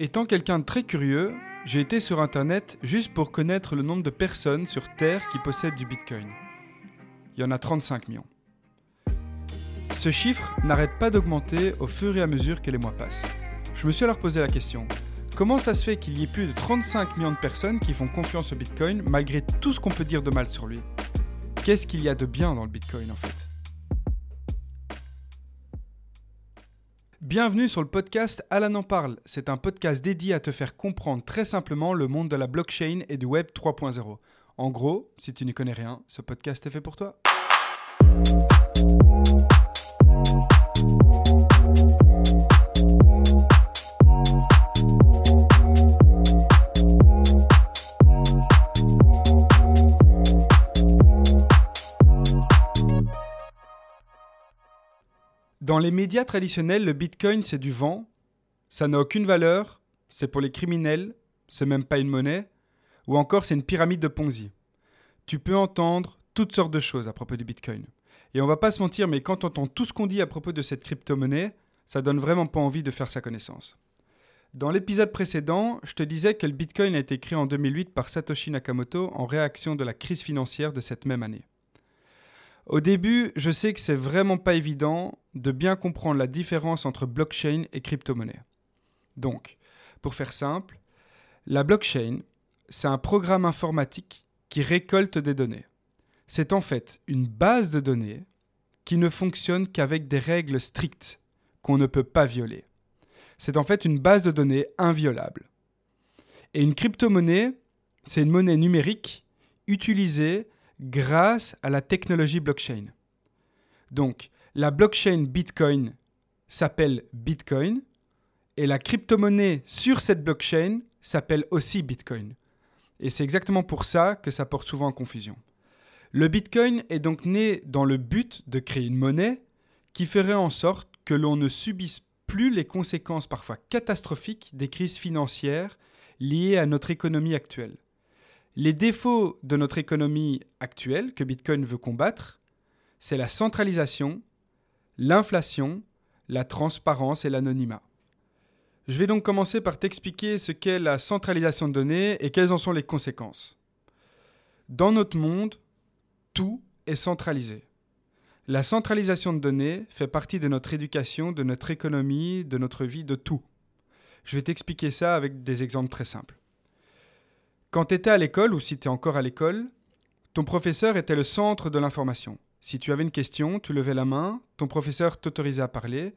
Étant quelqu'un de très curieux, j'ai été sur Internet juste pour connaître le nombre de personnes sur Terre qui possèdent du Bitcoin. Il y en a 35 millions. Ce chiffre n'arrête pas d'augmenter au fur et à mesure que les mois passent. Je me suis alors posé la question, comment ça se fait qu'il y ait plus de 35 millions de personnes qui font confiance au Bitcoin malgré tout ce qu'on peut dire de mal sur lui? Qu'est-ce qu'il y a de bien dans le Bitcoin en fait? Bienvenue sur le podcast Alan en parle. C'est un podcast dédié à te faire comprendre très simplement le monde de la blockchain et du web 3.0. En gros, si tu n'y connais rien, ce podcast est fait pour toi. Dans les médias traditionnels, le Bitcoin, c'est du vent, ça n'a aucune valeur, c'est pour les criminels, c'est même pas une monnaie, ou encore c'est une pyramide de Ponzi. Tu peux entendre toutes sortes de choses à propos du Bitcoin. Et on va pas se mentir, mais quand on entend tout ce qu'on dit à propos de cette crypto-monnaie, ça donne vraiment pas envie de faire sa connaissance. Dans l'épisode précédent, je te disais que le Bitcoin a été créé en 2008 par Satoshi Nakamoto en réaction de la crise financière de cette même année. Au début, je sais que c'est vraiment pas évident de bien comprendre la différence entre blockchain et crypto-monnaie. Donc, pour faire simple, la blockchain, c'est un programme informatique qui récolte des données. C'est en fait une base de données qui ne fonctionne qu'avec des règles strictes qu'on ne peut pas violer. C'est en fait une base de données inviolable. Et une crypto-monnaie, c'est une monnaie numérique utilisée grâce à la technologie blockchain. Donc, la blockchain Bitcoin s'appelle Bitcoin et la crypto-monnaie sur cette blockchain s'appelle aussi Bitcoin. Et c'est exactement pour ça que ça porte souvent en confusion. Le Bitcoin est donc né dans le but de créer une monnaie qui ferait en sorte que l'on ne subisse plus les conséquences parfois catastrophiques des crises financières liées à notre économie actuelle. Les défauts de notre économie actuelle que Bitcoin veut combattre, c'est la centralisation, l'inflation, la transparence et l'anonymat. Je vais donc commencer par t'expliquer ce qu'est la centralisation de données et quelles en sont les conséquences. Dans notre monde, tout est centralisé. La centralisation de données fait partie de notre éducation, de notre économie, de notre vie, de tout. Je vais t'expliquer ça avec des exemples très simples. Quand tu étais à l'école, ou si tu es encore à l'école, ton professeur était le centre de l'information. Si tu avais une question, tu levais la main, ton professeur t'autorisait à parler,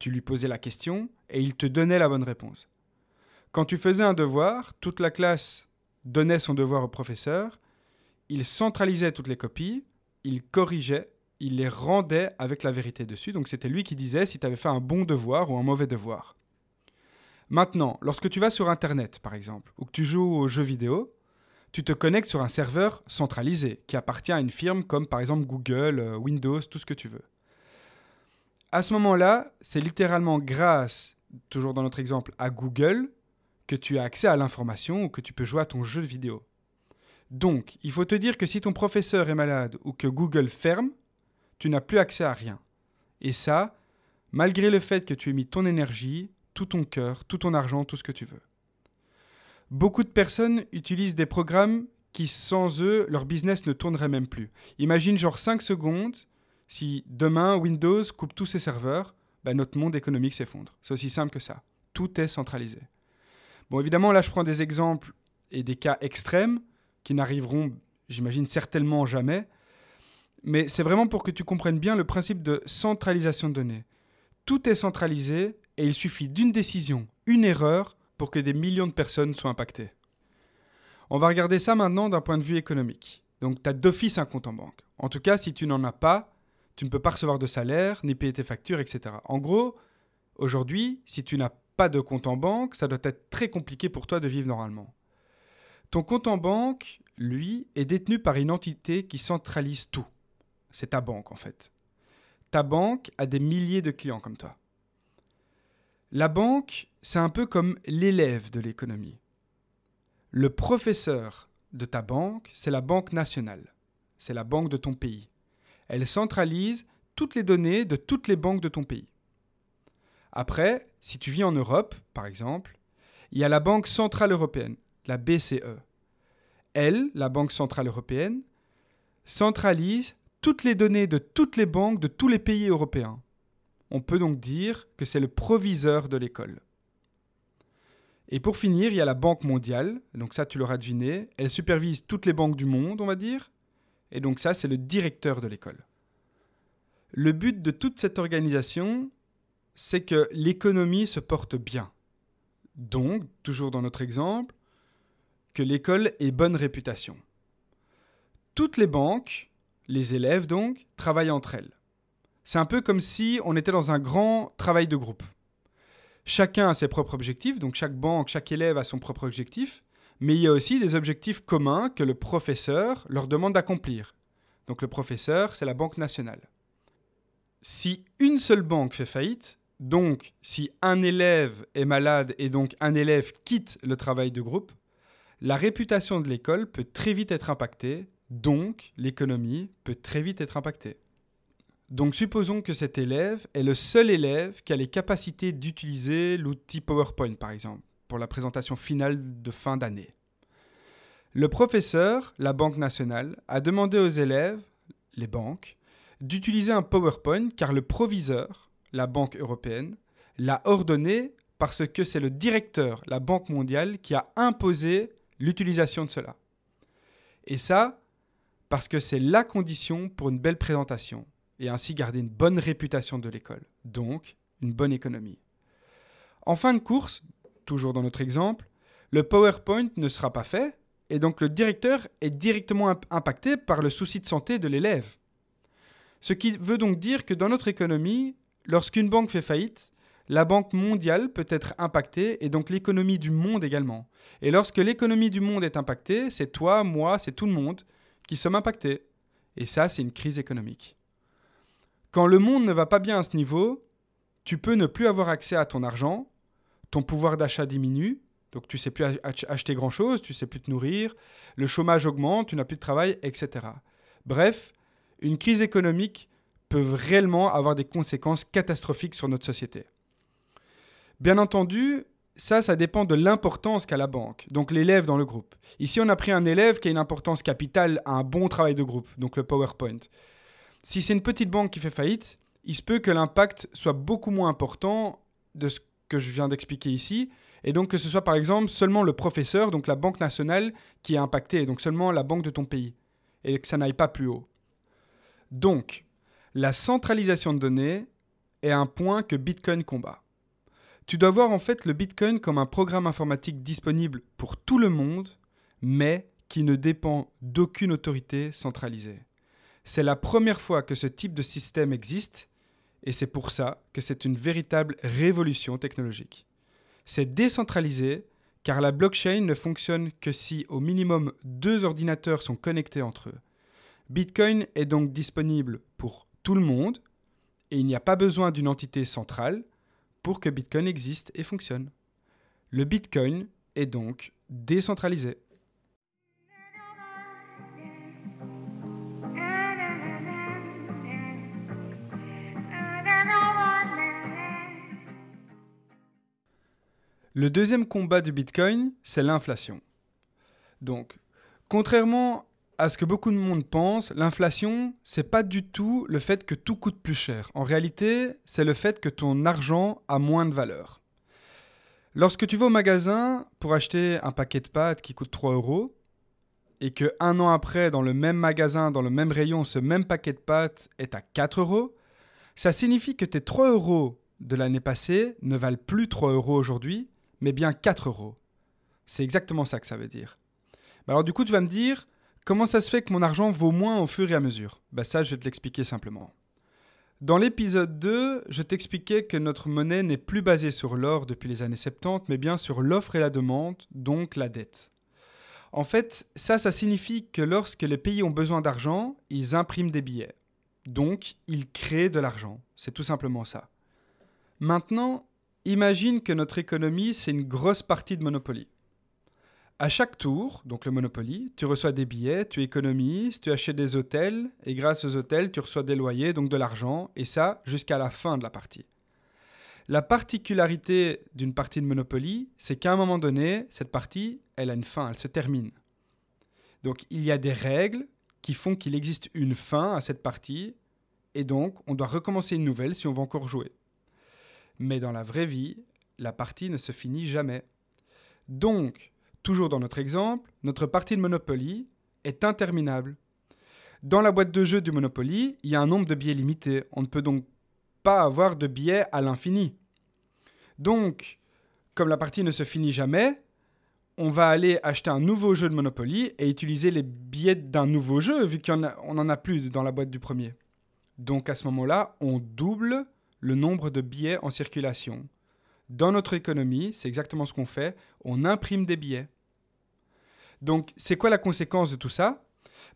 tu lui posais la question, et il te donnait la bonne réponse. Quand tu faisais un devoir, toute la classe donnait son devoir au professeur, il centralisait toutes les copies, il corrigeait, il les rendait avec la vérité dessus, donc c'était lui qui disait si tu avais fait un bon devoir ou un mauvais devoir. Maintenant, lorsque tu vas sur Internet, par exemple, ou que tu joues aux jeux vidéo, tu te connectes sur un serveur centralisé qui appartient à une firme comme par exemple Google, euh, Windows, tout ce que tu veux. À ce moment-là, c'est littéralement grâce, toujours dans notre exemple, à Google, que tu as accès à l'information ou que tu peux jouer à ton jeu vidéo. Donc, il faut te dire que si ton professeur est malade ou que Google ferme, tu n'as plus accès à rien. Et ça, malgré le fait que tu aies mis ton énergie, tout ton cœur, tout ton argent, tout ce que tu veux. Beaucoup de personnes utilisent des programmes qui, sans eux, leur business ne tournerait même plus. Imagine genre 5 secondes, si demain Windows coupe tous ses serveurs, ben notre monde économique s'effondre. C'est aussi simple que ça. Tout est centralisé. Bon, évidemment, là, je prends des exemples et des cas extrêmes qui n'arriveront, j'imagine, certainement jamais. Mais c'est vraiment pour que tu comprennes bien le principe de centralisation de données. Tout est centralisé et il suffit d'une décision, une erreur, pour que des millions de personnes soient impactées. On va regarder ça maintenant d'un point de vue économique. Donc tu as d'office un compte en banque. En tout cas, si tu n'en as pas, tu ne peux pas recevoir de salaire, ni payer tes factures, etc. En gros, aujourd'hui, si tu n'as pas de compte en banque, ça doit être très compliqué pour toi de vivre normalement. Ton compte en banque, lui, est détenu par une entité qui centralise tout. C'est ta banque en fait. Ta banque a des milliers de clients comme toi. La banque, c'est un peu comme l'élève de l'économie. Le professeur de ta banque, c'est la banque nationale. C'est la banque de ton pays. Elle centralise toutes les données de toutes les banques de ton pays. Après, si tu vis en Europe, par exemple, il y a la Banque Centrale Européenne, la BCE. Elle, la Banque Centrale Européenne, centralise toutes les données de toutes les banques de tous les pays européens. On peut donc dire que c'est le proviseur de l'école. Et pour finir, il y a la Banque mondiale, donc ça tu l'auras deviné, elle supervise toutes les banques du monde, on va dire, et donc ça c'est le directeur de l'école. Le but de toute cette organisation, c'est que l'économie se porte bien. Donc, toujours dans notre exemple, que l'école ait bonne réputation. Toutes les banques, les élèves donc, travaillent entre elles. C'est un peu comme si on était dans un grand travail de groupe. Chacun a ses propres objectifs, donc chaque banque, chaque élève a son propre objectif, mais il y a aussi des objectifs communs que le professeur leur demande d'accomplir. Donc le professeur, c'est la Banque nationale. Si une seule banque fait faillite, donc si un élève est malade et donc un élève quitte le travail de groupe, la réputation de l'école peut très vite être impactée, donc l'économie peut très vite être impactée. Donc supposons que cet élève est le seul élève qui a les capacités d'utiliser l'outil PowerPoint, par exemple, pour la présentation finale de fin d'année. Le professeur, la Banque nationale, a demandé aux élèves, les banques, d'utiliser un PowerPoint car le proviseur, la Banque européenne, l'a ordonné parce que c'est le directeur, la Banque mondiale, qui a imposé l'utilisation de cela. Et ça, parce que c'est la condition pour une belle présentation et ainsi garder une bonne réputation de l'école, donc une bonne économie. En fin de course, toujours dans notre exemple, le PowerPoint ne sera pas fait et donc le directeur est directement impacté par le souci de santé de l'élève. Ce qui veut donc dire que dans notre économie, lorsqu'une banque fait faillite, la banque mondiale peut être impactée et donc l'économie du monde également. Et lorsque l'économie du monde est impactée, c'est toi, moi, c'est tout le monde qui sommes impactés. Et ça, c'est une crise économique. Quand le monde ne va pas bien à ce niveau, tu peux ne plus avoir accès à ton argent, ton pouvoir d'achat diminue, donc tu sais plus acheter grand-chose, tu sais plus te nourrir, le chômage augmente, tu n'as plus de travail, etc. Bref, une crise économique peut réellement avoir des conséquences catastrophiques sur notre société. Bien entendu, ça, ça dépend de l'importance qu'a la banque, donc l'élève dans le groupe. Ici, on a pris un élève qui a une importance capitale à un bon travail de groupe, donc le PowerPoint. Si c'est une petite banque qui fait faillite, il se peut que l'impact soit beaucoup moins important de ce que je viens d'expliquer ici, et donc que ce soit par exemple seulement le professeur, donc la banque nationale, qui est impactée, donc seulement la banque de ton pays, et que ça n'aille pas plus haut. Donc, la centralisation de données est un point que Bitcoin combat. Tu dois voir en fait le Bitcoin comme un programme informatique disponible pour tout le monde, mais qui ne dépend d'aucune autorité centralisée. C'est la première fois que ce type de système existe et c'est pour ça que c'est une véritable révolution technologique. C'est décentralisé car la blockchain ne fonctionne que si au minimum deux ordinateurs sont connectés entre eux. Bitcoin est donc disponible pour tout le monde et il n'y a pas besoin d'une entité centrale pour que Bitcoin existe et fonctionne. Le Bitcoin est donc décentralisé. Le deuxième combat du Bitcoin, c'est l'inflation. Donc, contrairement à ce que beaucoup de monde pense, l'inflation, c'est pas du tout le fait que tout coûte plus cher. En réalité, c'est le fait que ton argent a moins de valeur. Lorsque tu vas au magasin pour acheter un paquet de pâtes qui coûte 3 euros, et que un an après, dans le même magasin, dans le même rayon, ce même paquet de pâtes est à 4 euros, ça signifie que tes 3 euros de l'année passée ne valent plus 3 euros aujourd'hui, mais bien 4 euros. C'est exactement ça que ça veut dire. Bah alors du coup, tu vas me dire, comment ça se fait que mon argent vaut moins au fur et à mesure? Bah ça, je vais te l'expliquer simplement. Dans l'épisode 2, je t'expliquais que notre monnaie n'est plus basée sur l'or depuis les années 70, mais bien sur l'offre et la demande, donc la dette. En fait, ça, ça signifie que lorsque les pays ont besoin d'argent, ils impriment des billets. Donc, ils créent de l'argent. C'est tout simplement ça. Maintenant, Imagine que notre économie, c'est une grosse partie de Monopoly. À chaque tour, donc le Monopoly, tu reçois des billets, tu économises, tu achètes des hôtels, et grâce aux hôtels, tu reçois des loyers, donc de l'argent, et ça jusqu'à la fin de la partie. La particularité d'une partie de Monopoly, c'est qu'à un moment donné, cette partie, elle a une fin, elle se termine. Donc il y a des règles qui font qu'il existe une fin à cette partie, et donc on doit recommencer une nouvelle si on veut encore jouer. Mais dans la vraie vie, la partie ne se finit jamais. Donc, toujours dans notre exemple, notre partie de Monopoly est interminable. Dans la boîte de jeu du Monopoly, il y a un nombre de billets limité. On ne peut donc pas avoir de billets à l'infini. Donc, comme la partie ne se finit jamais, on va aller acheter un nouveau jeu de Monopoly et utiliser les billets d'un nouveau jeu, vu qu'on n'en a plus dans la boîte du premier. Donc à ce moment-là, on double le nombre de billets en circulation. Dans notre économie, c'est exactement ce qu'on fait, on imprime des billets. Donc c'est quoi la conséquence de tout ça?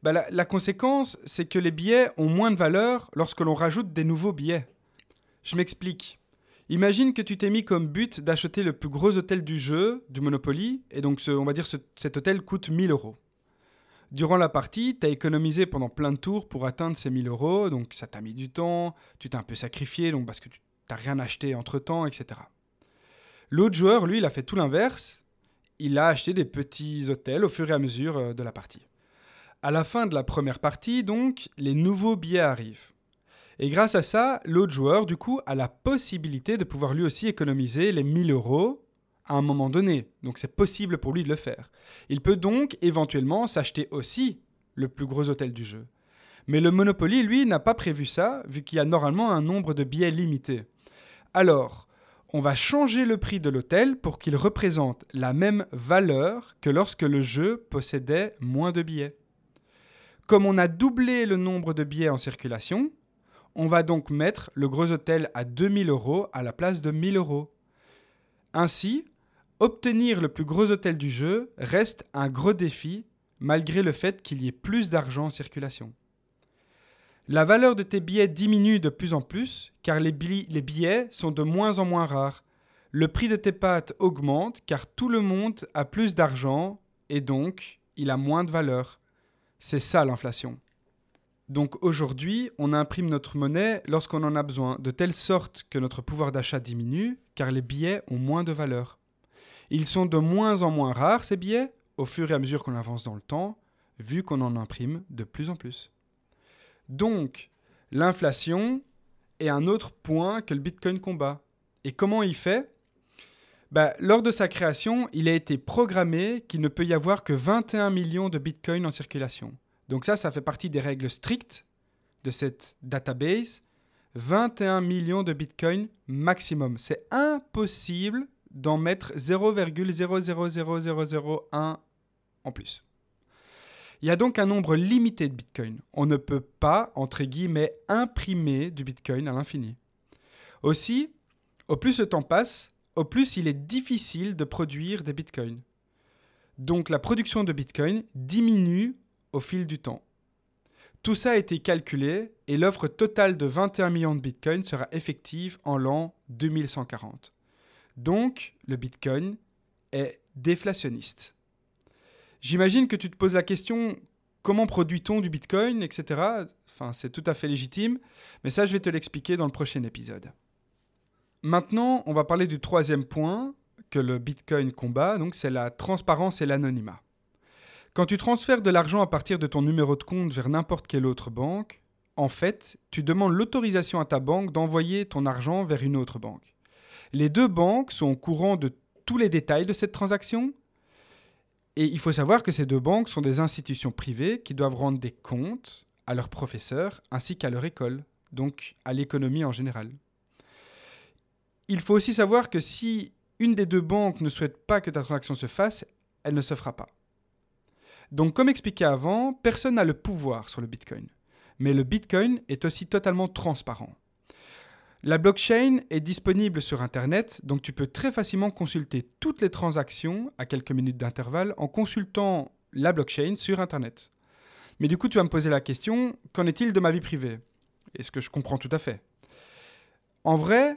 Bah, la, conséquence, c'est que les billets ont moins de valeur lorsque l'on rajoute des nouveaux billets. Je m'explique. Imagine que tu t'es mis comme but d'acheter le plus gros hôtel du jeu, du Monopoly, et donc on va dire que cet hôtel coûte 1000 euros. Durant la partie, tu as économisé pendant plein de tours pour atteindre ces 1000 euros, donc ça t'a mis du temps, tu t'es un peu sacrifié, donc parce que tu n'as rien acheté entre-temps, etc. L'autre joueur, lui, il a fait tout l'inverse, il a acheté des petits hôtels au fur et à mesure euh, de la partie. À la fin de la première partie, donc, les nouveaux billets arrivent. Et grâce à ça, l'autre joueur, du coup, a la possibilité de pouvoir lui aussi économiser les 1000 euros à un moment donné. Donc c'est possible pour lui de le faire. Il peut donc éventuellement s'acheter aussi le plus gros hôtel du jeu. Mais le Monopoly, lui, n'a pas prévu ça, vu qu'il y a normalement un nombre de billets limité. Alors, on va changer le prix de l'hôtel pour qu'il représente la même valeur que lorsque le jeu possédait moins de billets. Comme on a doublé le nombre de billets en circulation, on va donc mettre le gros hôtel à 2000 euros à la place de 1000 euros. Ainsi, obtenir le plus gros hôtel du jeu reste un gros défi malgré le fait qu'il y ait plus d'argent en circulation. La valeur de tes billets diminue de plus en plus car les, billets sont de moins en moins rares. Le prix de tes pâtes augmente car tout le monde a plus d'argent et donc il a moins de valeur. C'est ça l'inflation. Donc aujourd'hui, on imprime notre monnaie lorsqu'on en a besoin, de telle sorte que notre pouvoir d'achat diminue, car les billets ont moins de valeur. Ils sont de moins en moins rares, ces billets, au fur et à mesure qu'on avance dans le temps, vu qu'on en imprime de plus en plus. Donc, l'inflation est un autre point que le Bitcoin combat. Et comment il fait? Bah, Lors de sa création, il a été programmé qu'il ne peut y avoir que 21 millions de Bitcoins en circulation. Donc ça, ça fait partie des règles strictes de cette database. 21 millions de bitcoins maximum. C'est impossible d'en mettre 0,000001 en plus. Il y a donc un nombre limité de bitcoins. On ne peut pas, entre guillemets, imprimer du bitcoin à l'infini. Aussi, au plus le temps passe, au plus il est difficile de produire des bitcoins. Donc la production de bitcoin diminue au fil du temps. Tout ça a été calculé et l'offre totale de 21 millions de bitcoins sera effective en l'an 2140. Donc, le bitcoin est déflationniste. J'imagine que tu te poses la question comment produit-on du bitcoin, etc. Enfin, c'est tout à fait légitime, mais ça, je vais te l'expliquer dans le prochain épisode. Maintenant, on va parler du troisième point que le bitcoin combat, donc c'est la transparence et l'anonymat. Quand tu transfères de l'argent à partir de ton numéro de compte vers n'importe quelle autre banque, en fait, tu demandes l'autorisation à ta banque d'envoyer ton argent vers une autre banque. Les deux banques sont au courant de tous les détails de cette transaction. Et il faut savoir que ces deux banques sont des institutions privées qui doivent rendre des comptes à leurs professeurs ainsi qu'à leur école, donc à l'économie en général. Il faut aussi savoir que si une des deux banques ne souhaite pas que ta transaction se fasse, elle ne se fera pas. Donc comme expliqué avant, personne n'a le pouvoir sur le Bitcoin. Mais le Bitcoin est aussi totalement transparent. La blockchain est disponible sur Internet, donc tu peux très facilement consulter toutes les transactions à quelques minutes d'intervalle en consultant la blockchain sur Internet. Mais du coup, tu vas me poser la question, qu'en est-il de ma vie privée? Est-ce que je comprends tout à fait? En vrai,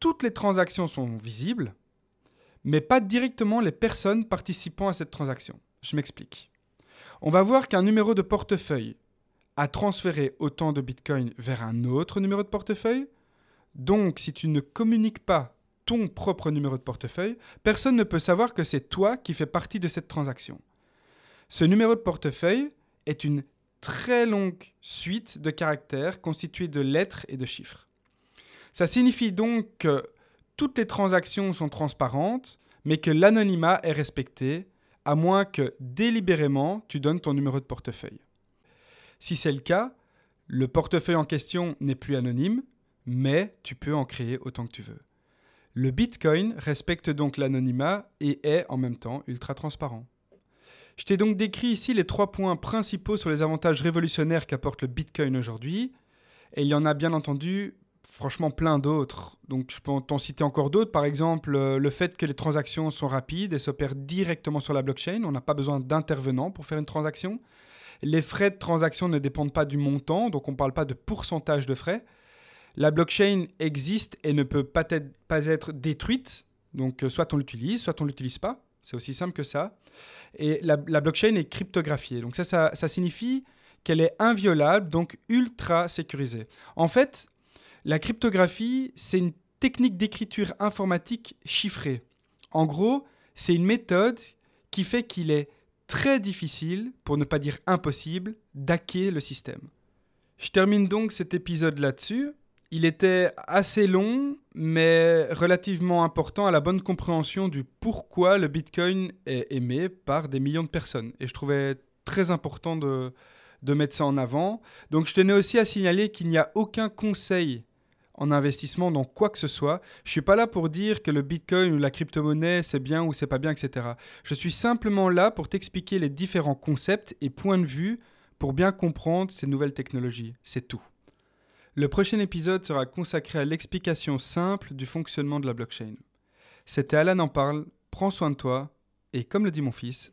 toutes les transactions sont visibles, mais pas directement les personnes participant à cette transaction. Je m'explique on va voir qu'un numéro de portefeuille a transféré autant de Bitcoin vers un autre numéro de portefeuille, Donc, si tu ne communiques pas ton propre numéro de portefeuille, personne ne peut savoir que c'est toi qui fais partie de cette transaction. Ce numéro de portefeuille est une très longue suite de caractères constituée de lettres et de chiffres. Ça signifie donc que toutes les transactions sont transparentes, mais que l'anonymat est respecté, à moins que délibérément tu donnes ton numéro de portefeuille. Si c'est le cas, le portefeuille en question n'est plus anonyme, mais tu peux en créer autant que tu veux. Le Bitcoin respecte donc l'anonymat et est en même temps ultra transparent. Je t'ai donc décrit ici les trois points principaux sur les avantages révolutionnaires qu'apporte le Bitcoin aujourd'hui, et il y en a bien entendu franchement plein d'autres. Donc je peux t'en citer encore d'autres, par exemple euh, le fait que les transactions sont rapides et s'opèrent directement sur la blockchain, on n'a pas besoin d'intervenants pour faire une transaction. Les frais de transaction ne dépendent pas du montant, donc on ne parle pas de pourcentage de frais. La blockchain existe et ne peut pas être, détruite, donc euh, soit on l'utilise, soit on ne l'utilise pas. C'est aussi simple que ça. Et la, blockchain est cryptographiée. Donc ça, ça, ça signifie qu'elle est inviolable, donc ultra sécurisée. En fait, la cryptographie, c'est une technique d'écriture informatique chiffrée. En gros, c'est une méthode qui fait qu'il est très difficile, pour ne pas dire impossible, d'hacker le système. Je termine donc cet épisode là-dessus. Il était assez long, mais relativement important à la bonne compréhension du pourquoi le Bitcoin est aimé par des millions de personnes. Et je trouvais très important de, de mettre ça en avant. Donc je tenais aussi à signaler qu'il n'y a aucun conseil en investissement dans quoi que ce soit. Je suis pas là pour dire que le Bitcoin ou la crypto-monnaie c'est bien ou c'est pas bien, etc. Je suis simplement là pour t'expliquer les différents concepts et points de vue pour bien comprendre ces nouvelles technologies. C'est tout. Le prochain épisode sera consacré à l'explication simple du fonctionnement de la blockchain. C'était Alan en parle, prends soin de toi, et comme le dit mon fils,